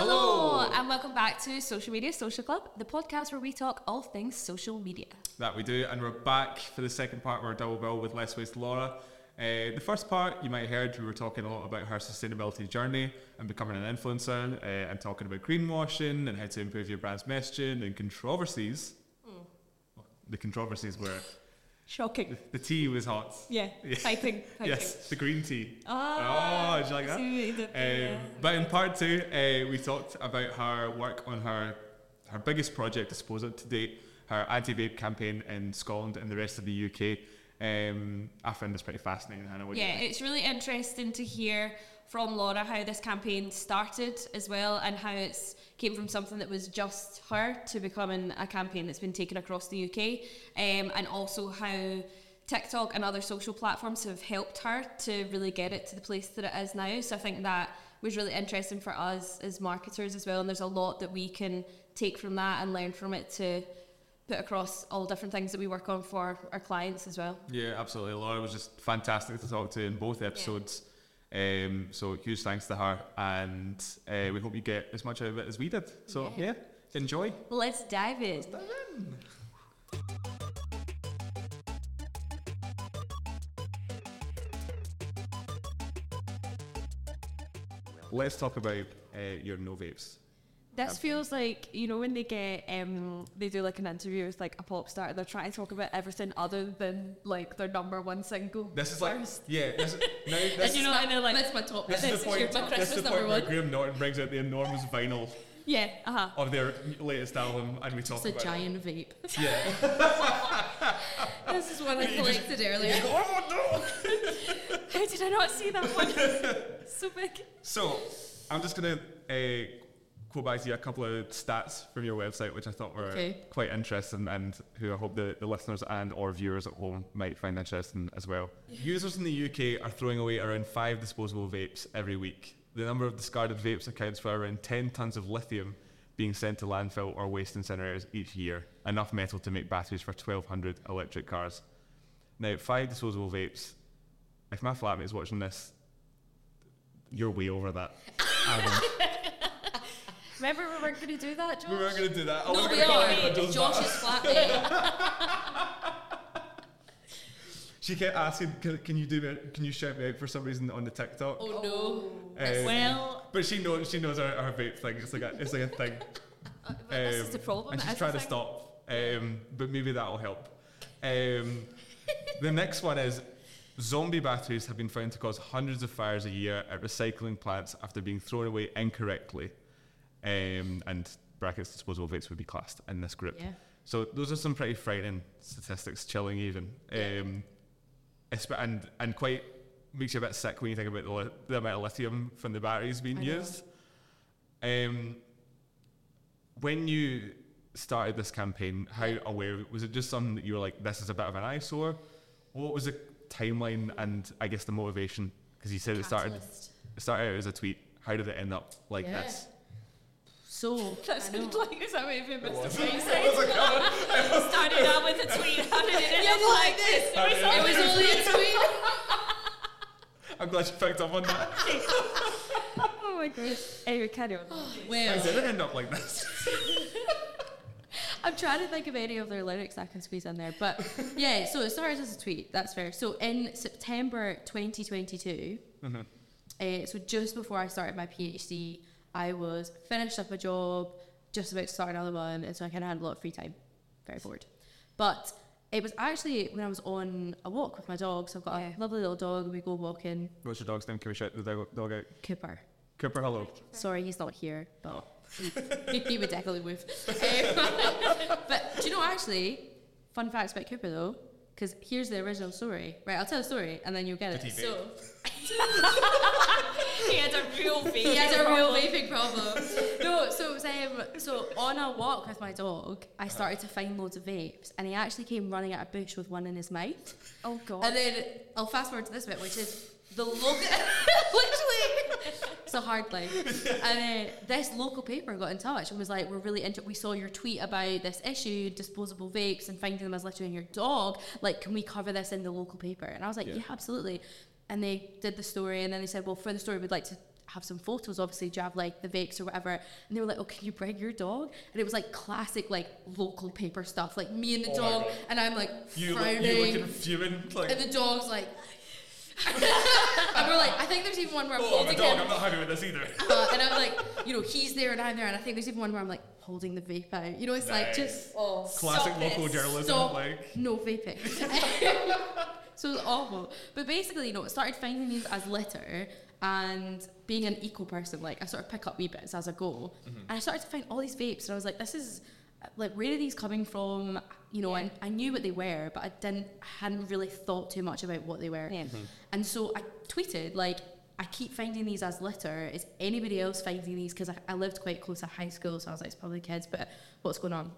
Hello, and welcome back to Social Media Social Club, the podcast where we talk all things social media. That we do, and we're back for the second part of our double bill with Less Waste Laura. Uh, the first part, you might have heard, we were talking a lot about her sustainability journey and becoming an influencer, uh, and talking about greenwashing and how to improve your brand's messaging and controversies. The controversies were Shocking. the tea was hot. Yeah, Yeah. fighting, fighting. Yes, the green tea. Ah, Oh, did you like that? the- yeah. Um, but in part two, uh, we talked about her work on her her biggest project, I suppose, to date, her anti-vape campaign in Scotland and the rest of the UK. Um, I found this pretty fascinating, Hannah. Yeah, it's really interesting to hear from Laura how this campaign started as well and how it's came from something that was just her to becoming a campaign that's been taken across the UK um, and also how TikTok and other social platforms have helped her to really get it to the place that it is now. So I think that was really interesting for us as marketers as well and there's a lot that we can take from that and learn from it to put across all different things that we work on for our clients as well. Yeah, absolutely. Laura was just fantastic to talk to in both episodes. Um, so huge thanks to her, and uh, we hope you get as much out of it as we did. So Yeah. yeah, enjoy. Let's dive in. Let's talk about uh, your no vapes. This feels like you know when they get um they do like an interview with like a pop star and they're trying to talk about everything other than like their number one single. This is like yeah. This, now, and this, you know and they're like That's my top. this is the point. my This is the point where one. Graham Norton brings out the enormous vinyl yeah uh huh. of their latest album, and we talk It's a about giant vape. Yeah. This is one I You just- collected earlier. oh no! How did I not see that one? so big. So I'm just gonna uh, quote back to you a couple of stats from your website, which I thought were Okay. quite interesting, and who I hope the, the listeners and or viewers at home might find interesting as well. Users in the UK are throwing away around five disposable vapes every week. The number of discarded vapes accounts for around 10 tons of lithium being sent to landfill or waste incinerators each year, enough metal to make batteries for 1,200 electric cars. Now, five disposable vapes. If my flatmate is watching this, you're way over that. Remember we weren't going to do that, Josh? we weren't going to do that. I No, we are. Josh Josh's back. She kept asking, can, can you do me, can you shout me out for some reason on the TikTok? Oh no. Um, Well, but she knows she knows our, our vape thing. It's like a, it's like a thing. uh, this is Um, the problem. And she's trying to stop. Um, but maybe that'll help. Um, the next one is zombie batteries have been found to cause hundreds of fires a year at recycling plants after being thrown away incorrectly. Um, and brackets disposable vapes would be classed in this group. Yeah. So those are some pretty frightening statistics, chilling even. Um, espe- and and quite makes you a bit sick when you think about the, li- the amount of lithium from the batteries being I used. Um, when you started this campaign, how aware was it? Just something that you were like, "This is a bit of an eyesore." What was the timeline and I guess the motivation? Because you said it started it started out as a tweet. How did it end up like Yeah. this? So That I sounded know. like is that what you missed was. the It phrase? was like, oh, Started out with a tweet. How did it end Yeah, up like like this? It was it was only a tweet. I'm glad you picked up on that. Oh my gosh. Anyway, carry on. How Well, did it end up like this? I'm trying to think of any of their lyrics I can squeeze in there, but yeah. So it started as a tweet. That's fair. So in September 2022, Mhm. uh, so just before I started my PhD, I was finished up a job, just about to start another one, and so I kind of had a lot of free time. Very bored, but it was actually when I was on a walk with my dog. So I've got Yeah. a lovely little dog, and we go walking. What's your dog's name? Can we shout the dog, dog out? Cooper. Cooper, hello. Sorry, he's not here, but he, he would definitely move. Um, but do you know actually? Fun facts about Cooper though, because here's the original story. Right, I'll tell the story and then you'll get Did it. he so he had a real vape. he has a real vaping problem. no, so it was um, so on a walk with my dog, I started to find loads of vapes, and he actually came running out of bush with one in his mouth. Oh god. And then I'll fast forward to this bit, which is the local, literally, it's a hard life. And uh, this local paper got in touch and was like, "We're really into. We saw your tweet about this issue, disposable vapes, and finding them as littering your dog. Like, can we cover this in the local paper?" And I was like, Yeah. "Yeah, absolutely." And they did the story, and then they said, "Well, for the story, we'd like to have some photos. Obviously, do you have like the vapes or whatever? And they were like, "Oh, can you bring your dog?" And it was like classic like local paper stuff, like me and the Oh dog, and I'm like You, look, frowning, you looking fuming like. and the dog's like. and we're like, I think there's even one where I'm Oh, holding dog! him, I'm not happy with this either. uh, and I'm like, you know, he's there and I'm there, and I think there's even one where I'm like holding the vape out. You know, it's like just Oh, Classic local this. journalism. Stop. Like, no vaping. so it was awful. But basically, you know, I started finding these as litter and being an eco person, like I sort of pick up wee bits as I go. Mm-hmm. And I started to find all these vapes and I was like, this is like where are these coming from? You know, and I knew what they were, but I didn't I hadn't really thought too much about what they were. Yeah. And so I tweeted like I keep finding these as litter. Is anybody else finding these? Because I, I lived quite close to high school, so I was like, it's probably kids, but what's going on?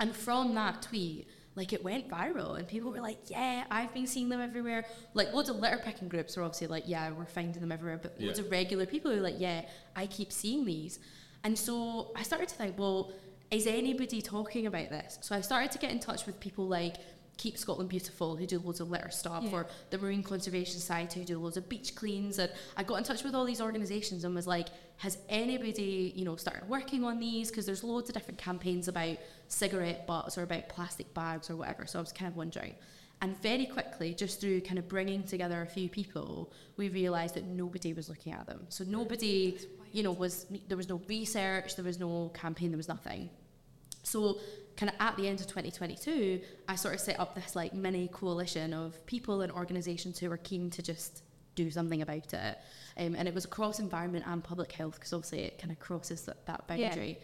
And from that tweet, like it went viral, and people were like, yeah, I've been seeing them everywhere. Like loads of litter picking groups are obviously like, yeah, we're finding them everywhere, but loads Yeah. of regular people who are like, yeah, I keep seeing these. And so I started to think, well, is anybody talking about this? So I started to get in touch with people like Keep Scotland Beautiful, who do loads of litter stuff, Yeah. or the Marine Conservation Society, who do loads of beach cleans. And I got in touch with all these organisations and was like, has anybody, you know, started working on these? Because there's loads of different campaigns about cigarette butts or about plastic bags or whatever. So I was kind of wondering. And very quickly, just through kind of bringing together a few people, we realised that nobody was looking at them. So nobody, you know, was there was no research, there was no campaign, there was nothing. So kind of at the end of 2022, I sort of set up this like mini coalition of people and organisations who were keen to just do something about it. Um, and it was across environment and public health because obviously it kind of crosses that, that Yeah. boundary.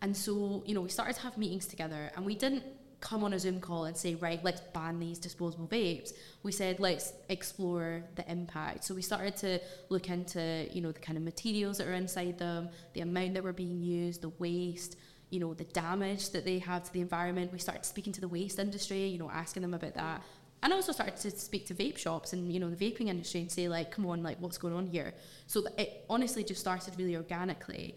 And so, you know, we started to have meetings together and we didn't come on a Zoom call and say, right, let's ban these disposable vapes. We said, let's explore the impact. So we started to look into, you know, the kind of materials that are inside them, the amount that were being used, the waste, you know, the damage that they have to the environment. We started speaking to the waste industry, you know, asking them about that. And I also started to speak to vape shops and, you know, the vaping industry and say, like, come on, like, what's going on here? So it honestly just started really organically.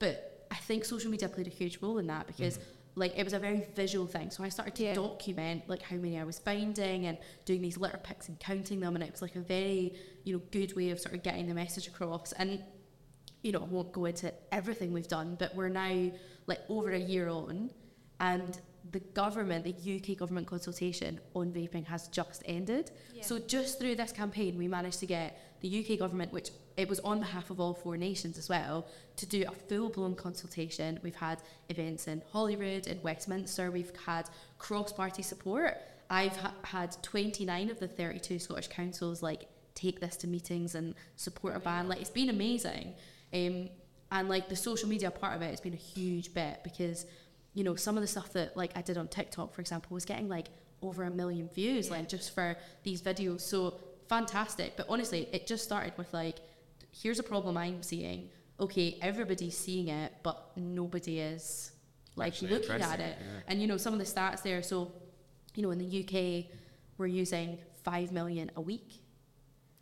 But I think social media played a huge role in that because mm-hmm. like it was a very visual thing. So I started to Yeah. document like how many I was finding and doing these litter picks and counting them and it was like a very, you know, good way of sort of getting the message across. And you know, I won't go into everything we've done, but we're now like over a year on and the government, the UK government consultation on vaping has just ended. Yeah. So just through this campaign, we managed to get the UK government, which it was on behalf of all four nations as well, to do a full blown consultation. We've had events in Holyrood, in Westminster. We've had cross party support. I've ha- had 29 of the 32 Scottish councils like take this to meetings and support a ban. Like it's been amazing. Um, and like the social media part of it has been a huge bit because you know some of the stuff that like I did on TikTok, for example, was getting like over a million views like just for these videos. So fantastic. But honestly, it just started with like, here's a problem I'm seeing. Okay, everybody's seeing it, but nobody is like Actually looking at it. yeah. And you know some of the stats there. So, you know, in the UK, we're using five million a week.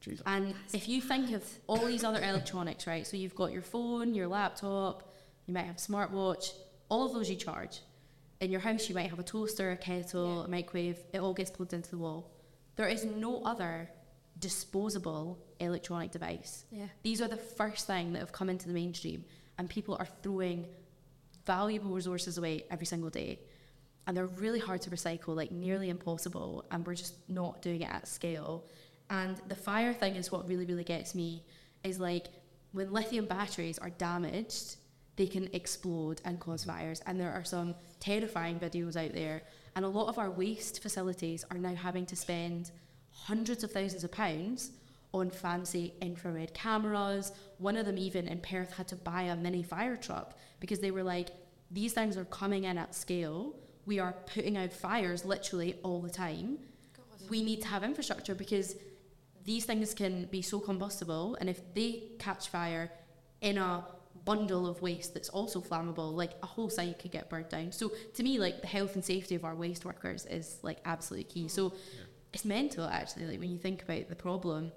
Jesus. And if you think of all these other electronics, right? So you've got your phone, your laptop, you might have a smartwatch, all of those you charge. In your house, you might have a toaster, a kettle, a microwave, it all gets plugged into the wall. There is no other disposable electronic device. Yeah. These are the first thing that have come into the mainstream, and people are throwing valuable resources away every single day. And they're really hard to recycle, like nearly impossible, and we're just not doing it at scale. And the fire thing is what really, really gets me is like when lithium batteries are damaged, they can explode and cause fires. And there are some terrifying videos out there. And a lot of our waste facilities are now having to spend hundreds of thousands of pounds on fancy infrared cameras. One of them, even in Perth, had to buy a mini fire truck because they were like, these things are coming in at scale. We are putting out fires literally all the time. We need to have infrastructure because these things can be so combustible, and if they catch fire in a bundle of waste that's also flammable, like a whole site could get burnt down. So to me, like the health and safety of our waste workers is like absolutely key. So it's mental actually, like when you think about the problem,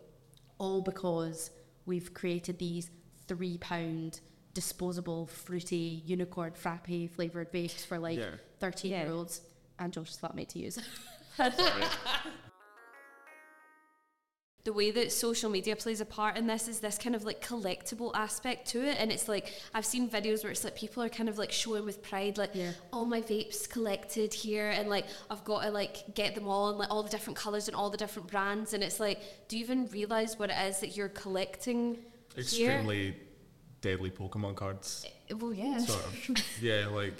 all because we've created these three pound disposable fruity unicorn frappe flavored vapes for like Yeah. 13 Yeah. year olds and Josh's flatmate to use. Sorry. the way that social media plays a part in this is this kind of like collectible aspect to it and it's like I've seen videos where it's like people are kind of like showing with pride like Yeah. all my vapes collected here and like I've got to like get them all and like all the different colours and all the different brands and it's like do you even realise what it is that you're collecting here? Extremely deadly Pokemon cards. Eh, well yeah Sort of. yeah, like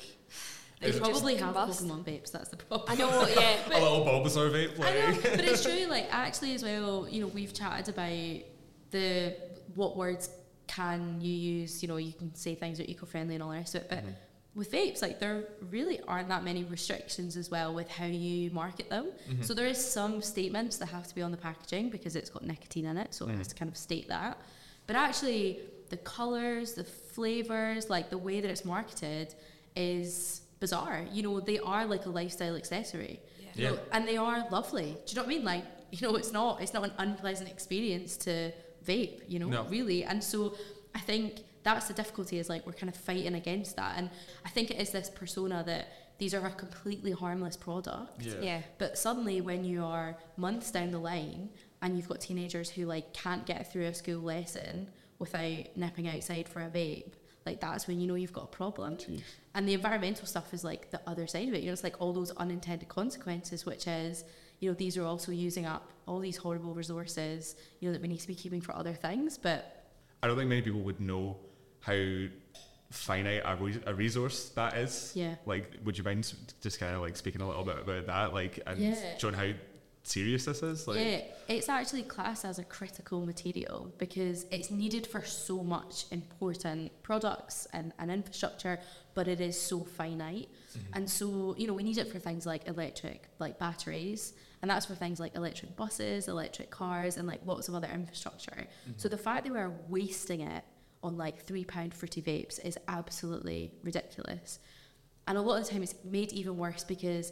They It's probably have combust. Pokemon vapes. That's the problem. I know yeah a little Bulbasaur vape. I know, but it's true. Like actually, as well, you know, we've chatted about the what words can you use. You know, you can say things that are eco-friendly and all the rest of it. But mm-hmm. with vapes, like there really aren't that many restrictions as well with how you market them. Mm-hmm. So there is some statements that have to be on the packaging because it's got nicotine in it, so it mm-hmm. has to kind of state that. But actually, the colors, the flavors, like the way that it's marketed, is bizarre. You know, they are like a lifestyle accessory. You Yeah. know, and they are lovely. Do you know what I mean? Like, you know, it's not it's not an unpleasant experience to vape, you know, No. really. And so I think that's the difficulty is like we're kind of fighting against that. And I think it is this persona that these are a completely harmless product. Yeah. yeah But suddenly when you are months down the line and you've got teenagers who like can't get through a school lesson without nipping outside for a vape, like that's when you know you've got a problem. And the environmental stuff is like the other side of it. You know, it's like all those unintended consequences, which is, you know, these are also using up all these horrible resources, you know, that we need to be keeping for other things. But I don't think many people would know how finite a, re- a resource that is. Yeah. Like, would you mind just kind of like speaking a little bit about that, like, and Yeah. showing how serious this is? Like, yeah, it's actually classed as a critical material because it's needed for so much important products and, and infrastructure, but it is so finite. Mm-hmm. And so, you know, we need it for things like electric, like batteries, and that's for things like electric buses, electric cars, and like lots of other infrastructure. Mm-hmm. So the fact that we're wasting it on like three pound fruity vapes is absolutely ridiculous. And a lot of the time it's made even worse because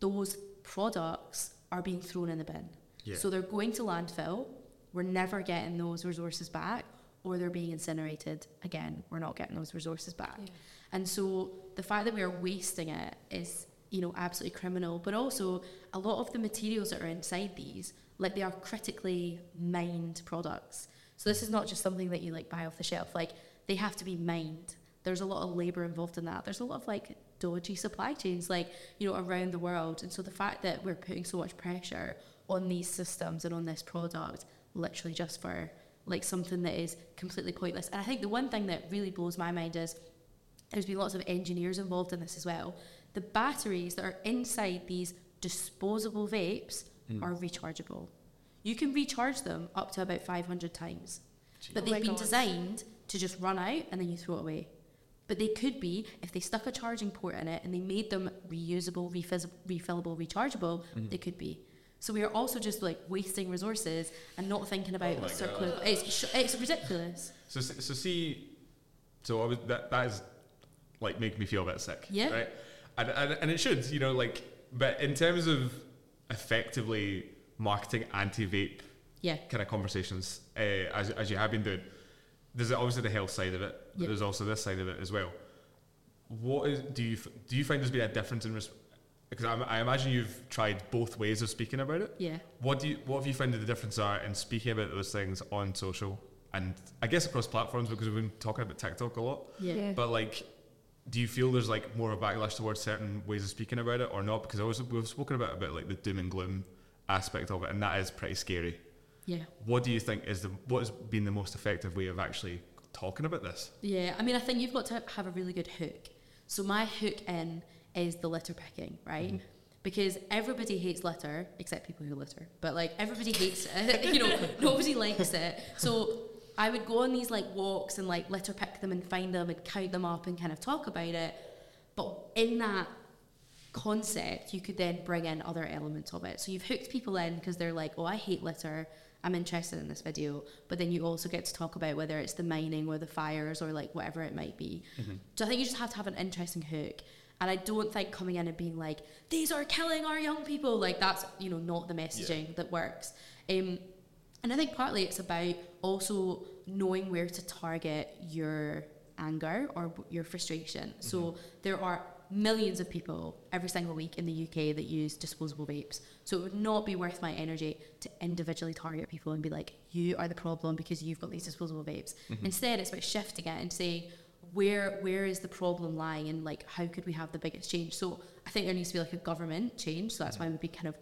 those products are being thrown in the bin. Yeah. So they're going to landfill. We're never getting those resources back, or they're being incinerated. Again, we're not getting those resources back. And so the fact that we are wasting it is, you know, absolutely criminal. But also, a lot of the materials that are inside these, like they are critically mined products. So this is not just something that you like buy off the shelf. Like they have to be mined. There's a lot of labor involved in that. There's a lot of like dodgy supply chains, like you know, around the world. And so the fact that we're putting so much pressure on these systems and on this product, literally just for like something that is completely pointless. And I think the one thing that really blows my mind is there's been lots of engineers involved in this as well. The batteries that are inside these disposable vapes mm. are rechargeable. You can recharge them up to about 500 times. But Oh they've my been God. designed to just run out and then you throw it away. But they could be, if they stuck a charging port in it and they made them reusable, refis- refillable, rechargeable, they could be. So we are also just like wasting resources and not thinking about Oh circular. It's, it's ridiculous. So, so see, so I was, that that is like making me feel a bit sick. Yeah. Right. And, and and it should, you know, like, but in terms of effectively marketing anti-vape Yeah. kind of conversations, uh, as as you have been doing, there's obviously the health side of it. But There's also this side of it as well. What is do you do you find there's been a difference in because I, I imagine you've tried both ways of speaking about it. Yeah. What do you what have you found that the difference are in speaking about those things on social and I guess across platforms because we've been talking about TikTok a lot. Yeah. Yeah. But like, do you feel there's like more of a backlash towards certain ways of speaking about it or not? Because I was we've spoken about about like the doom and gloom aspect of it, and that is pretty scary. Yeah. What do you think is the what has been the most effective way of actually talking about this? Yeah, I mean, I think you've got to have a really good hook. So my hook in is the litter picking, right? Mm-hmm. Because everybody hates litter, except people who litter. But like everybody hates it. you know, nobody likes it. So I would go on these like walks and like litter pick them and find them and count them up and kind of talk about it. But in that concept, you could then bring in other elements of it. So you've hooked people in because they're like, oh, I hate litter. I'm interested in this video. But then you also get to talk about whether it's the mining or the fires or like whatever it might be. So I think you just have to have an interesting hook. And I don't think coming in and being like, these are killing our young people, like that's, you know, not the messaging that works. Um, and I think partly it's about also knowing where to target your anger or your frustration. So there are millions of people every single week in the UK that use disposable vapes. So it would not be worth my energy to individually target people and be like, you are the problem because you've got these disposable vapes. Mm-hmm. Instead, it's about shifting it and saying, where where is the problem lying and like how could we have the biggest change? So I think there needs to be like a government change. So that's why we'd be kind of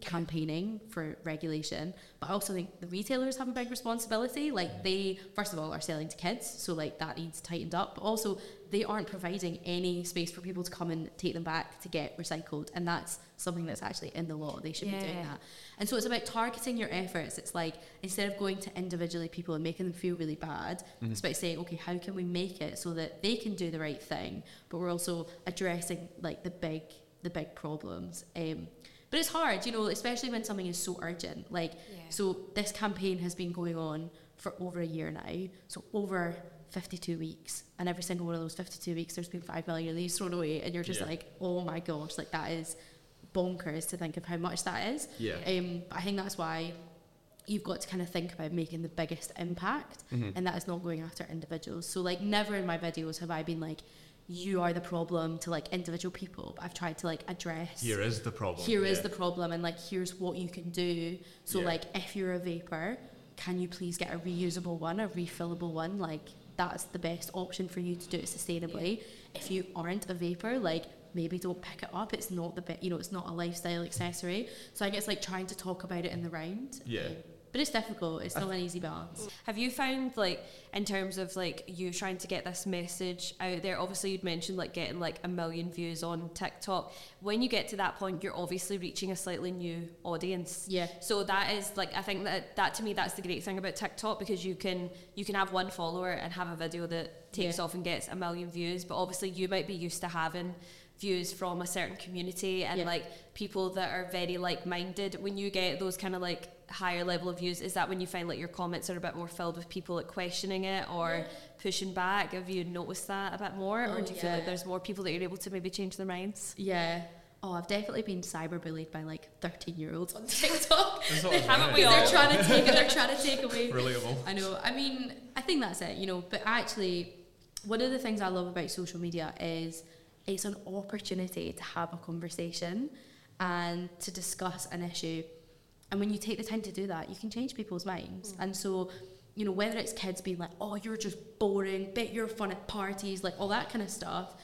campaigning for regulation but i also think the retailers have a big responsibility. Like they first of all are selling to kids so like that needs tightened up but also they aren't providing any space for people to come and take them back to get recycled and that's something that's actually in the law. They should be doing that. And so it's about targeting your efforts. It's like instead of going to individually people and making them feel really bad it's about saying okay how can we make it so that they can do the right thing? But we're also addressing like the big the big problems. Um, but it's hard, you know, especially when something is so urgent. Like, Yeah. so this campaign has been going on for over a year now, so over 52 weeks, and every single one of those 52 weeks, there's been 5 million of these thrown away, and you're just Yeah. like, oh my gosh, like that is bonkers to think of how much that is. Yeah. Um, but I think that's why you've got to kind of think about making the biggest impact, Mhm. and that is not going after individuals. So, like, never in my videos have I been like, you are the problem to like individual people, but I've tried to like address Here is the problem. here is yeah. the problem and like here's what you can do so Yeah. like if you're a vapor can you please get a reusable one a refillable one like that's the best option for you to do it sustainably if you aren't a vapor like maybe don't pick it up it's not the best you know it's not a lifestyle accessory so i guess like trying to talk about it in the round Yeah. Um, but it's difficult it's not an easy balance Have you found like in terms of like you trying to get this message out there? Obviously, you'd mentioned like getting like a million views on TikTok. When you get to that point, you're obviously reaching a slightly new audience. yeah So that is like I think that that to me that's the great thing about TikTok because you can you can have one follower and have a video that takes Yeah. off and gets a million views, but obviously you might be used to having views from a certain community and Yeah. like people that are very like minded. When you get those kind of like higher level of views, is that when you find like your comments are a bit more filled with people like questioning it or pushing back? Have you noticed that a bit more, or Oh, do you feel like there's more people that you're able to maybe change their minds? yeah Oh, I've definitely been cyberbullied by like 13 year olds on TikTok. That's always Haven't we all? They're trying to take it, they're trying to take away Relatable. I know. I mean, I think that's it, you know. But actually, one of the things I love about social media is it's an opportunity to have a conversation and to discuss an issue. And when you take the time to do that, you can change people's minds. Mm. And so, you know, whether it's kids being like, oh, you're just boring, bet you're fun at parties, like all that kind of stuff.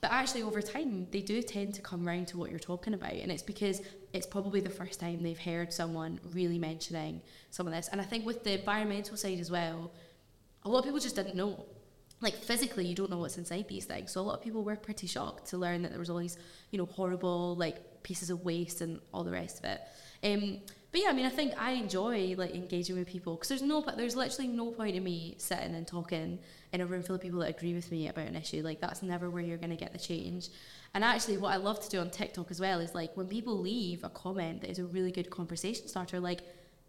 But actually, over time, they do tend to come round to what you're talking about. And it's because it's probably the first time they've heard someone really mentioning some of this. And I think with the environmental side as well, a lot of people just didn't know. Like physically, you don't know what's inside these things. So a lot of people were pretty shocked to learn that there was all these, you know, horrible like pieces of waste and all the rest of it. Um, but yeah, I mean, I think I enjoy like engaging with people because there's no, but there's literally no point in me sitting and talking in a room full of people that agree with me about an issue. Like that's never where you're going to get the change. And actually, what I love to do on TikTok as well is like when people leave a comment that is a really good conversation starter, like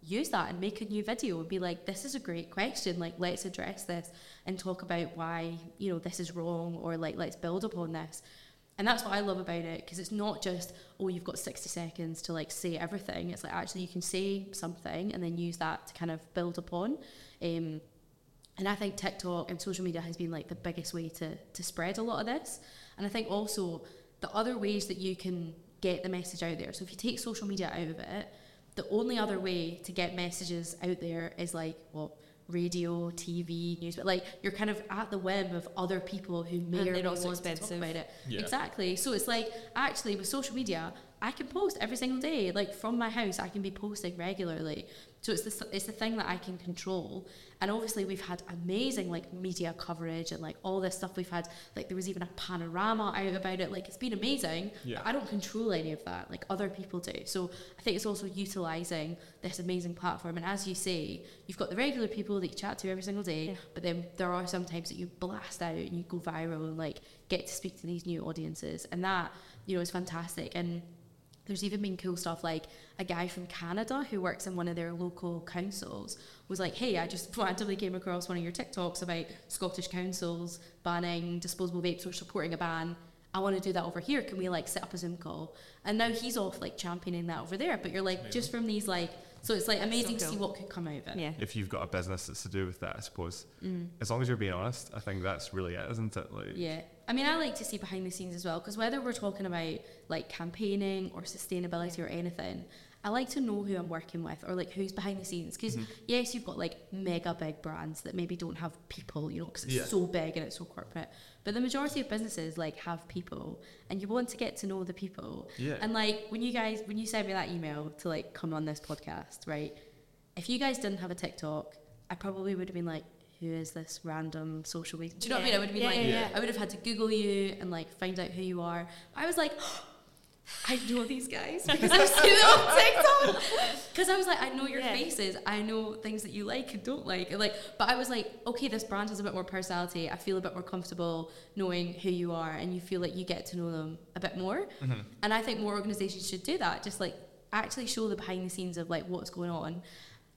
use that and make a new video and be like, this is a great question. Like, let's address this and talk about why, you know, this is wrong or like, let's build upon this. And that's what I love about it because it's not just, oh, you've got 60 seconds to like say everything. It's like actually you can say something and then use that to kind of build upon. Um, and I think TikTok and social media has been like the biggest way to, to spread a lot of this. And I think also the other ways that you can get the message out there. So if you take social media out of it, the only other way to get messages out there is like what radio, TV, news, but like you're kind of at the whim of other people who may And or they're may also want to talk expensive. about it. Yeah. Exactly. So it's like actually with social media, I can post every single day. Like from my house, I can be posting regularly. So it's the it's the thing that I can control. And obviously, we've had amazing like media coverage and like all this stuff. We've had like there was even a panorama out about it. Like it's been amazing. Yeah. But I don't control any of that. Like other people do. So I think it's also utilizing this amazing platform. And as you say, you've got the regular people that you chat to every single day. Yeah. But then there are some times that you blast out and you go viral and like get to speak to these new audiences. And that you know is fantastic. And there's even been cool stuff like a guy from Canada who works in one of their local councils was like, "Hey, I just randomly came across one of your TikToks about Scottish councils banning disposable vapes or supporting a ban. I want to do that over here. Can we like set up a Zoom call?" And now he's off like championing that over there. But you're like, just from these like So it's like amazing to cool. see what could come out of it. Yeah. If you've got a business that's to do with that, I suppose. Mm. As long as you're being honest, I think that's really it, isn't it? Like, Yeah. I mean, I like to see behind the scenes as well because whether we're talking about like campaigning or sustainability or anything, I like to know who I'm working with or like who's behind the scenes. Because yes, you've got like mega big brands that maybe don't have people, you know, because it's Yeah. so big and it's so corporate. But the majority of businesses like have people, and you want to get to know the people. Yeah. And like when you guys, when you sent me that email to like come on this podcast, right? If you guys didn't have a TikTok, I probably would have been like, who is this random social media? Do you know what I mean? I would have been Yeah, like, yeah, yeah. I would have had to Google you and like find out who you are. I was like, I know these guys because I've seen them on TikTok. Because I was like, I know your Yeah. faces. I know things that you like and don't like. And like, but I was like, okay, this brand has a bit more personality. I feel a bit more comfortable knowing who you are, and you feel like you get to know them a bit more. Mm-hmm. And I think more organizations should do that. Just like actually show the behind the scenes of like what's going on.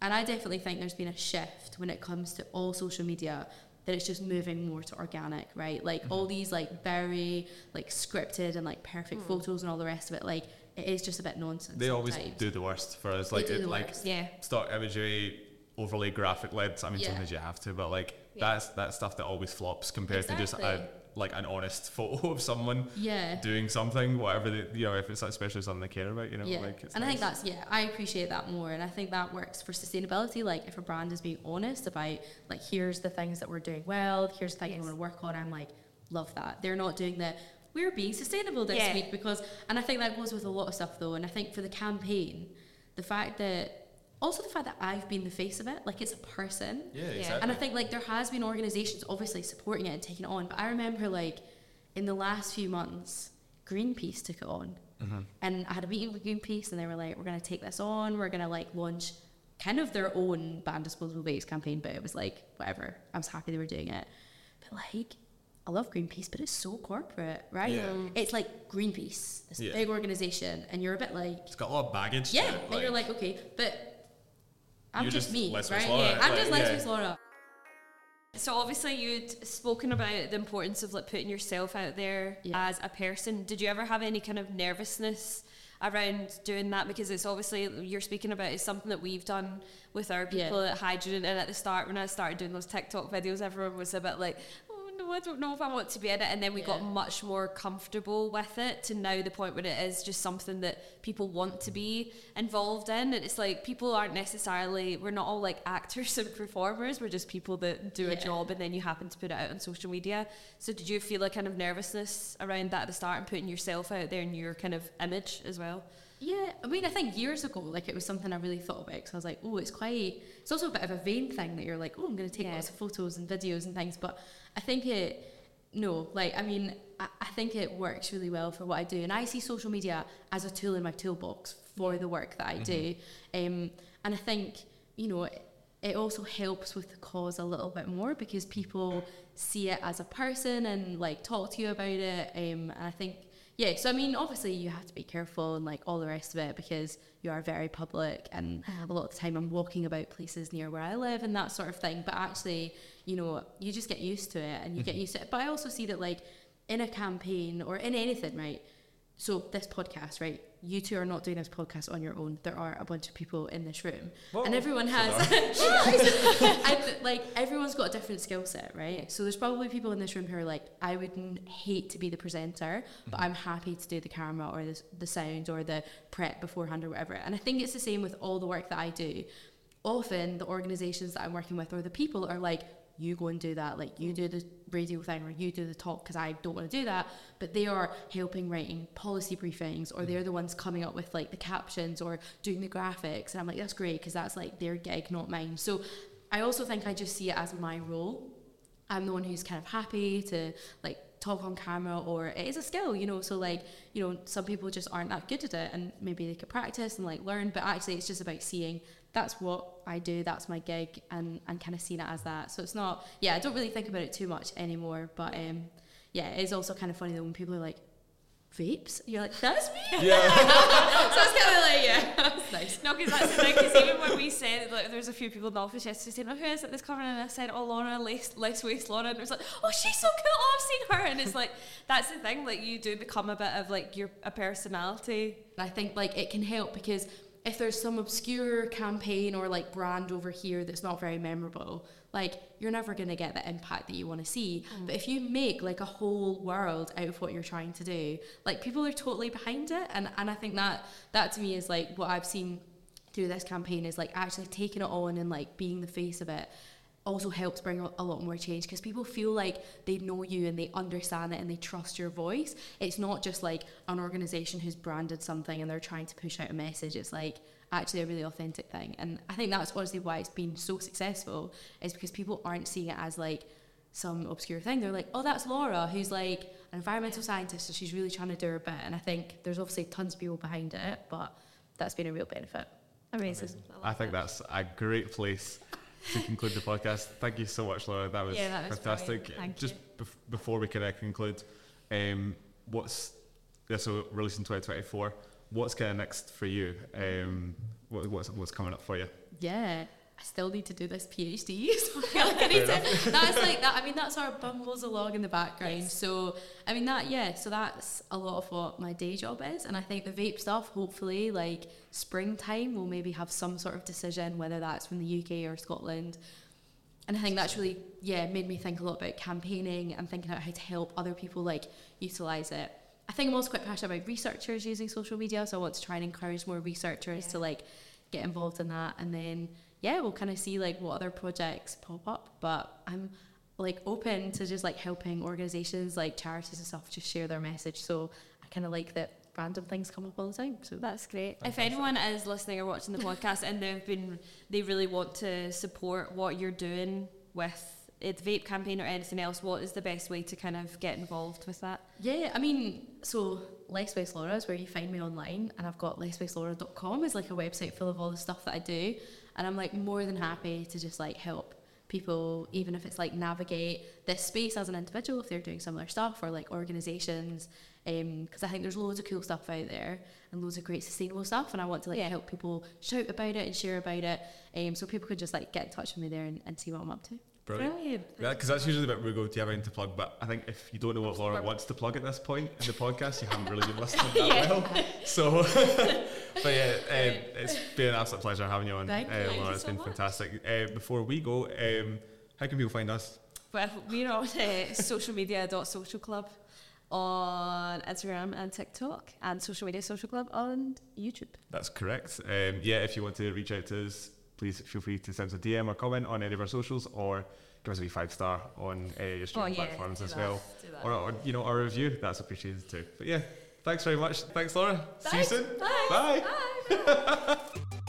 And I definitely think there's been a shift when it comes to all social media that it's just moving more to organic, right? Like all mm-hmm. these like very like scripted and like perfect mm. photos and all the rest of it, like it is just a bit nonsense. They always do the worst for us. They Like, do it, the like worst. Yeah. stock imagery, overly graphic led. I mean, Yeah. sometimes you have to, but like Yeah. that's that stuff that always flops compared to just a, Exactly. Like an honest photo of someone Yeah. doing something, whatever they, you know, if it's especially something they care about, you know, yeah. like. It's and I think that's yeah, I appreciate that more and I think that works for sustainability. Like if a brand is being honest about like here's the things that we're doing well, here's the things Yes. we want to work on, I'm like, love that. They're not doing the we're being sustainable this Yeah. week because and I think that goes with a lot of stuff though. And I think for the campaign, the fact that also the fact that I've been the face of it, like it's a person. Yeah, Yeah. exactly. And I think like there has been organisations obviously supporting it and taking it on, but I remember like in the last few months, Greenpeace took it on, Mm-hmm. and I had a meeting with Greenpeace, and they were like, "We're gonna take this on. We're gonna like launch kind of their own ban disposable waste campaign." But it was like whatever. I was happy they were doing it, but like. I love Greenpeace, but it's so corporate, right? Yeah. It's like Greenpeace, this Yeah. big organization, and you're a bit like, it's got a lot of baggage. to yeah, it, and you're like, okay, but I'm just, just me, Leslie right? Slaughter, Yeah, I'm like, just yeah. Leslie Slaughter. So obviously you'd spoken about the importance of like putting yourself out there Yeah. as a person. Did you ever have any kind of nervousness around doing that? Because it's obviously you're speaking about is something that we've done with our Yeah. people at Hydrogen. And at the start, when I started doing those TikTok videos, everyone was a bit like, "Oh I don't know if I want to be in it." And then we got much more comfortable with it to now the point where it is just something that people want to be involved in. And it's like people aren't necessarily we're not all like actors and performers. We're just people that do a job and then you happen to put it out on social media. So did you feel a kind of nervousness around that at the start and putting yourself out there and your kind of image as well? Yeah, I mean, I think years ago, like it was something I really thought about because I was like, oh, it's quite. It's also a bit of a vain thing that you're like, oh, I'm going to take Yeah. lots of photos and videos and things. But I think it, no, like I mean, I, I think it works really well for what I do, and I see social media as a tool in my toolbox for the work that I do. Um, and I think you know. It, it also helps with the cause a little bit more because people see it as a person and like talk to you about it. Um, and I think yeah, so I mean, obviously you have to be careful and like all the rest of it because you are very public, and mm. a lot of the time I'm walking about places near where I live and that sort of thing. But actually, you know, you just get used to it and you mm-hmm. get used to it. But I also see that like in a campaign or in anything, right? So this podcast, right? You two are not doing this podcast on your own. There are a bunch of people in this room, and everyone has like everyone's got a different skill set, right? So there's probably people in this room who are like, I would n- hate to be the presenter, but mm-hmm. I'm happy to do the camera or the, the sound or the prep beforehand or whatever. And I think it's the same with all the work that I do. Often the organizations that I'm working with or the people are like, you go and do that, like you do the radio thing or you do the talk because I don't want to do that. But they are helping writing policy briefings or they're mm-hmm. the ones coming up with like the captions or doing the graphics. And I'm like, that's great because that's like their gig, not mine. So I also think I just see it as my role. I'm the one who's kind of happy to like talk on camera or it is a skill, you know. So like, you know, some people just aren't that good at it and maybe they could practice and like learn, but actually it's just about seeing that's what I do, that's my gig and, and kind of seen it as that. So it's not yeah, I don't really think about it too much anymore. But um yeah, it is also kind of funny though when people are like, Vapes? You're like, that's me? Yeah. so it's kind of like, yeah, that's nice. No, because that's the thing. Because even when we said like, there's a few people in the office yesterday saying, "Oh, who is it that's coming?" and I said, "Oh, Lorna, less, less waste, Lorna," and it was like, "Oh, she's so cool. Oh, I've seen her." And it's like that's the thing. Like you do become a bit of like your a personality. I think like it can help because if there's some obscure campaign or like brand over here that's not very memorable, like you're never going to get the impact that you want to see. Mm. But if you make like a whole world out of what you're trying to do, like people are totally behind it. And, and I think that that to me is like what I've seen through this campaign is like actually taking it on and like being the face of it also helps bring a, a lot more change because people feel like they know you and they understand it and they trust your voice. It's not just like an organization who's branded something and they're trying to push out a message. It's like actually a really authentic thing. And I think that's honestly why it's been so successful is because people aren't seeing it as like some obscure thing. They're like, oh, that's Laura, who's like an environmental scientist, so she's really trying to do her bit. And I think there's obviously tons of people behind it, but that's been a real benefit. Amazing. I think that's a great place to conclude the podcast. Thank you so much, Laura. That was, Yeah, that was fantastic. Just bef- before we can uh, conclude, um, what's this will release in 2024? What's kind of next for you? Um, what, what's what's coming up for you? Yeah. I still need to do this PhD. So I feel like I need to, that's like that. I mean, that sort of bumbles along in the background. Yes. So, I mean, that, yeah, so that's a lot of what my day job is. And I think the vape stuff, hopefully, like springtime, we'll maybe have some sort of decision, whether that's from the UK or Scotland. And I think that's really, yeah, made me think a lot about campaigning and thinking about how to help other people like utilize it. I think I'm also quite passionate about researchers using social media, so I want to try and encourage more researchers Yeah. to like get involved in that. And then, yeah, we'll kind of see like what other projects pop up. But I'm like open to just like helping organizations like charities and stuff just share their message. So I kind of like that random things come up all the time. So That's great. If anyone is listening or watching the podcast and they've been, they really want to support what you're doing with it, the vape campaign or anything else, what is the best way to kind of get involved with that? Yeah, I mean, so Less Waste Laura is where you find me online, and I've got lesswastelaura.com is like a website full of all the stuff that I do, and I'm like more than happy to just like help people, even if it's like navigate this space as an individual if they're doing similar stuff or like organizations, because I think there's loads of cool stuff out there and loads of great sustainable stuff, and I want to like Yeah. help people shout about it and share about it, um, so people could just like get in touch with me there and, and see what I'm up to. Brilliant. Because that's usually bit we go, do you have anything to plug? But I think if you don't know what Laura wants to plug at this point in the podcast, you haven't really been listening that Yeah. well. So, but yeah, um, it's been an absolute pleasure having you on, Thank you. uh, Thank Laura. you It's so been much. fantastic. Uh, before we go, um, how can people find us? Well, we're on uh, social media dot social club on Instagram and TikTok, and social media social club on YouTube. That's correct. Um, yeah, if you want to reach out to us, please feel free to send us a DM or comment on any of our socials or give us a wee five star on uh, your streaming platforms as that, well. Or, or, you know, our review, that's appreciated too. But yeah, thanks very much. Thanks, Laura. See you soon. Bye. Bye. Bye. Welcome